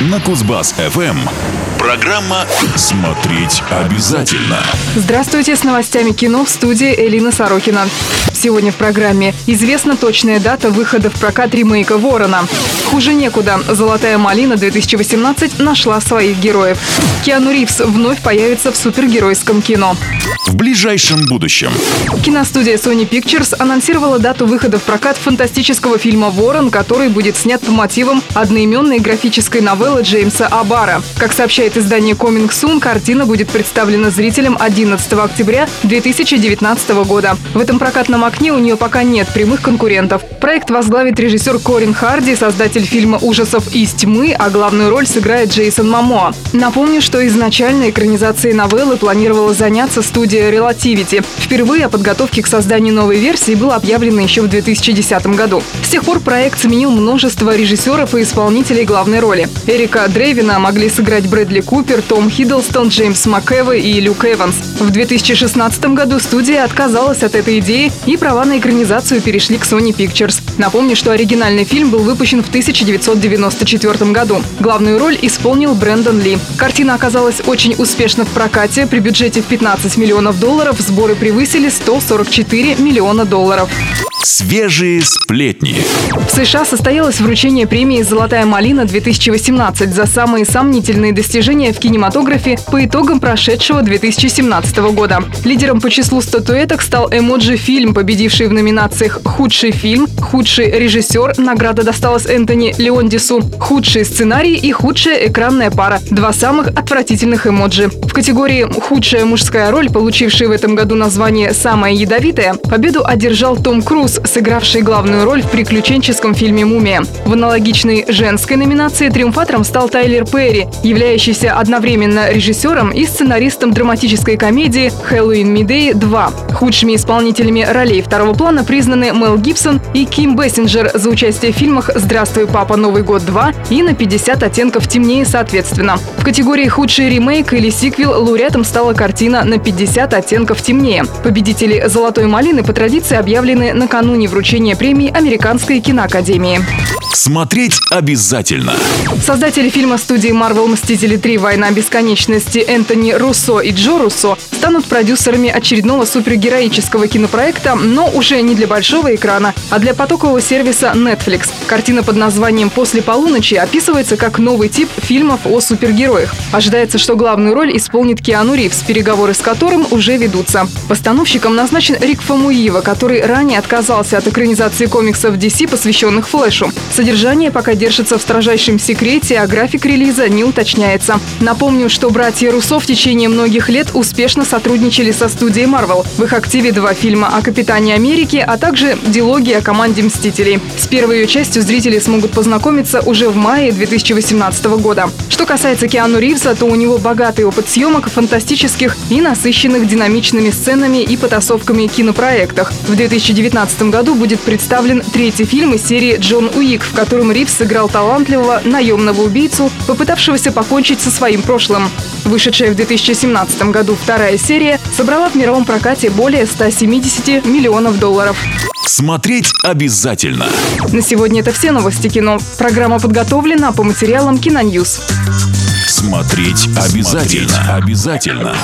на Кузбасс-ФМ. Программа «Смотреть обязательно». Здравствуйте, с новостями кино в студии Элина Сорокина. Сегодня в программе известна точная дата выхода в прокат ремейка «Ворона». Хуже некуда. «Золотая малина» 2018 нашла своих героев. Киану Ривз вновь появится в супергеройском кино. В ближайшем будущем. Киностудия Sony Pictures анонсировала дату выхода в прокат фантастического фильма «Ворон», который будет снят по мотивам одноименной графической новеллы Джеймса Абара. Как сообщает издание Coming Soon, картина будет представлена зрителям 11 октября 2019 года. В этом прокатном окне у нее пока нет прямых конкурентов. Проект возглавит режиссер Корин Харди, создатель фильма ужасов «Из тьмы», а главную роль сыграет Джейсон Мамоа. Напомню, что изначально экранизацией новеллы планировала заняться студия Relativity. Впервые о подготовке к созданию новой версии было объявлено еще в 2010 году. С тех пор проект сменил множество режиссеров и исполнителей главной роли. Эрика Дрейвина могли сыграть Брэдли Купер, Том Хиддлстон, Джеймс МакЭвой и Люк Эванс. В 2016 году студия отказалась от этой идеи и права на экранизацию перешли к Sony Pictures. Напомню, что оригинальный фильм был выпущен в 1994 году. Главную роль исполнил Брэндон Ли. Картина оказалась очень успешна в прокате. При бюджете в 15 миллионов долларов сборы превысили 144 миллиона долларов. Свежие сплетни. В США состоялось вручение премии «Золотая малина-2018» за самые сомнительные достижения в кинематографе по итогам прошедшего 2017 года. Лидером по числу статуэток стал «Эмоджи-фильм», победивший в номинациях «Худший фильм», «Худший режиссер», награда досталась Энтони Леондису, «Худший сценарий» и «Худшая экранная пара» – два самых отвратительных эмоджи. В категории «Худшая мужская роль», получивший в этом году название «Самая ядовитая», победу одержал Том Круз Круз, сыгравший главную роль в приключенческом фильме «Мумия». В аналогичной женской номинации триумфатором стал Тайлер Перри, являющийся одновременно режиссером и сценаристом драматической комедии «Хэллоуин Мидей 2». Худшими исполнителями ролей второго плана признаны Мел Гибсон и Ким Бессинджер за участие в фильмах «Здравствуй, папа, Новый год 2» и «На 50 оттенков темнее» соответственно. В категории «Худший ремейк» или «Сиквел» лауреатом стала картина «На 50 оттенков темнее». Победители «Золотой малины» по традиции объявлены на накануне вручения премии Американской киноакадемии. Смотреть обязательно. Создатели фильма студии Marvel «Мстители 3. Война бесконечности» Энтони Руссо и Джо Руссо станут продюсерами очередного супергероического кинопроекта, но уже не для большого экрана, а для потокового сервиса Netflix. Картина под названием «После полуночи» описывается как новый тип фильмов о супергероях. Ожидается, что главную роль исполнит Киану Ривз, переговоры с которым уже ведутся. Постановщиком назначен Рик Фамуива, который ранее отказался от экранизации комиксов DC, посвященных Флэшу. Содержание пока держится в строжайшем секрете, а график релиза не уточняется. Напомню, что братья Руссо в течение многих лет успешно сотрудничали со студией Marvel. В их активе два фильма о Капитане Америки, а также дилогия о команде Мстителей. С первой ее частью зрители смогут познакомиться уже в мае 2018 года. Что касается Киану Ривза, то у него богатый опыт съемок фантастических и насыщенных динамичными сценами и потасовками кинопроектах. В 2019 году будет представлен третий фильм из серии «Джон Уик», в котором Ривз сыграл талантливого наемного убийцу, попытавшегося покончить со своим прошлым. Вышедшая в 2017 году вторая серия собрала в мировом прокате более 170 миллионов долларов. Смотреть обязательно. На сегодня это все новости кино. Программа подготовлена по материалам Киноньюз. Смотреть обязательно. Смотреть обязательно.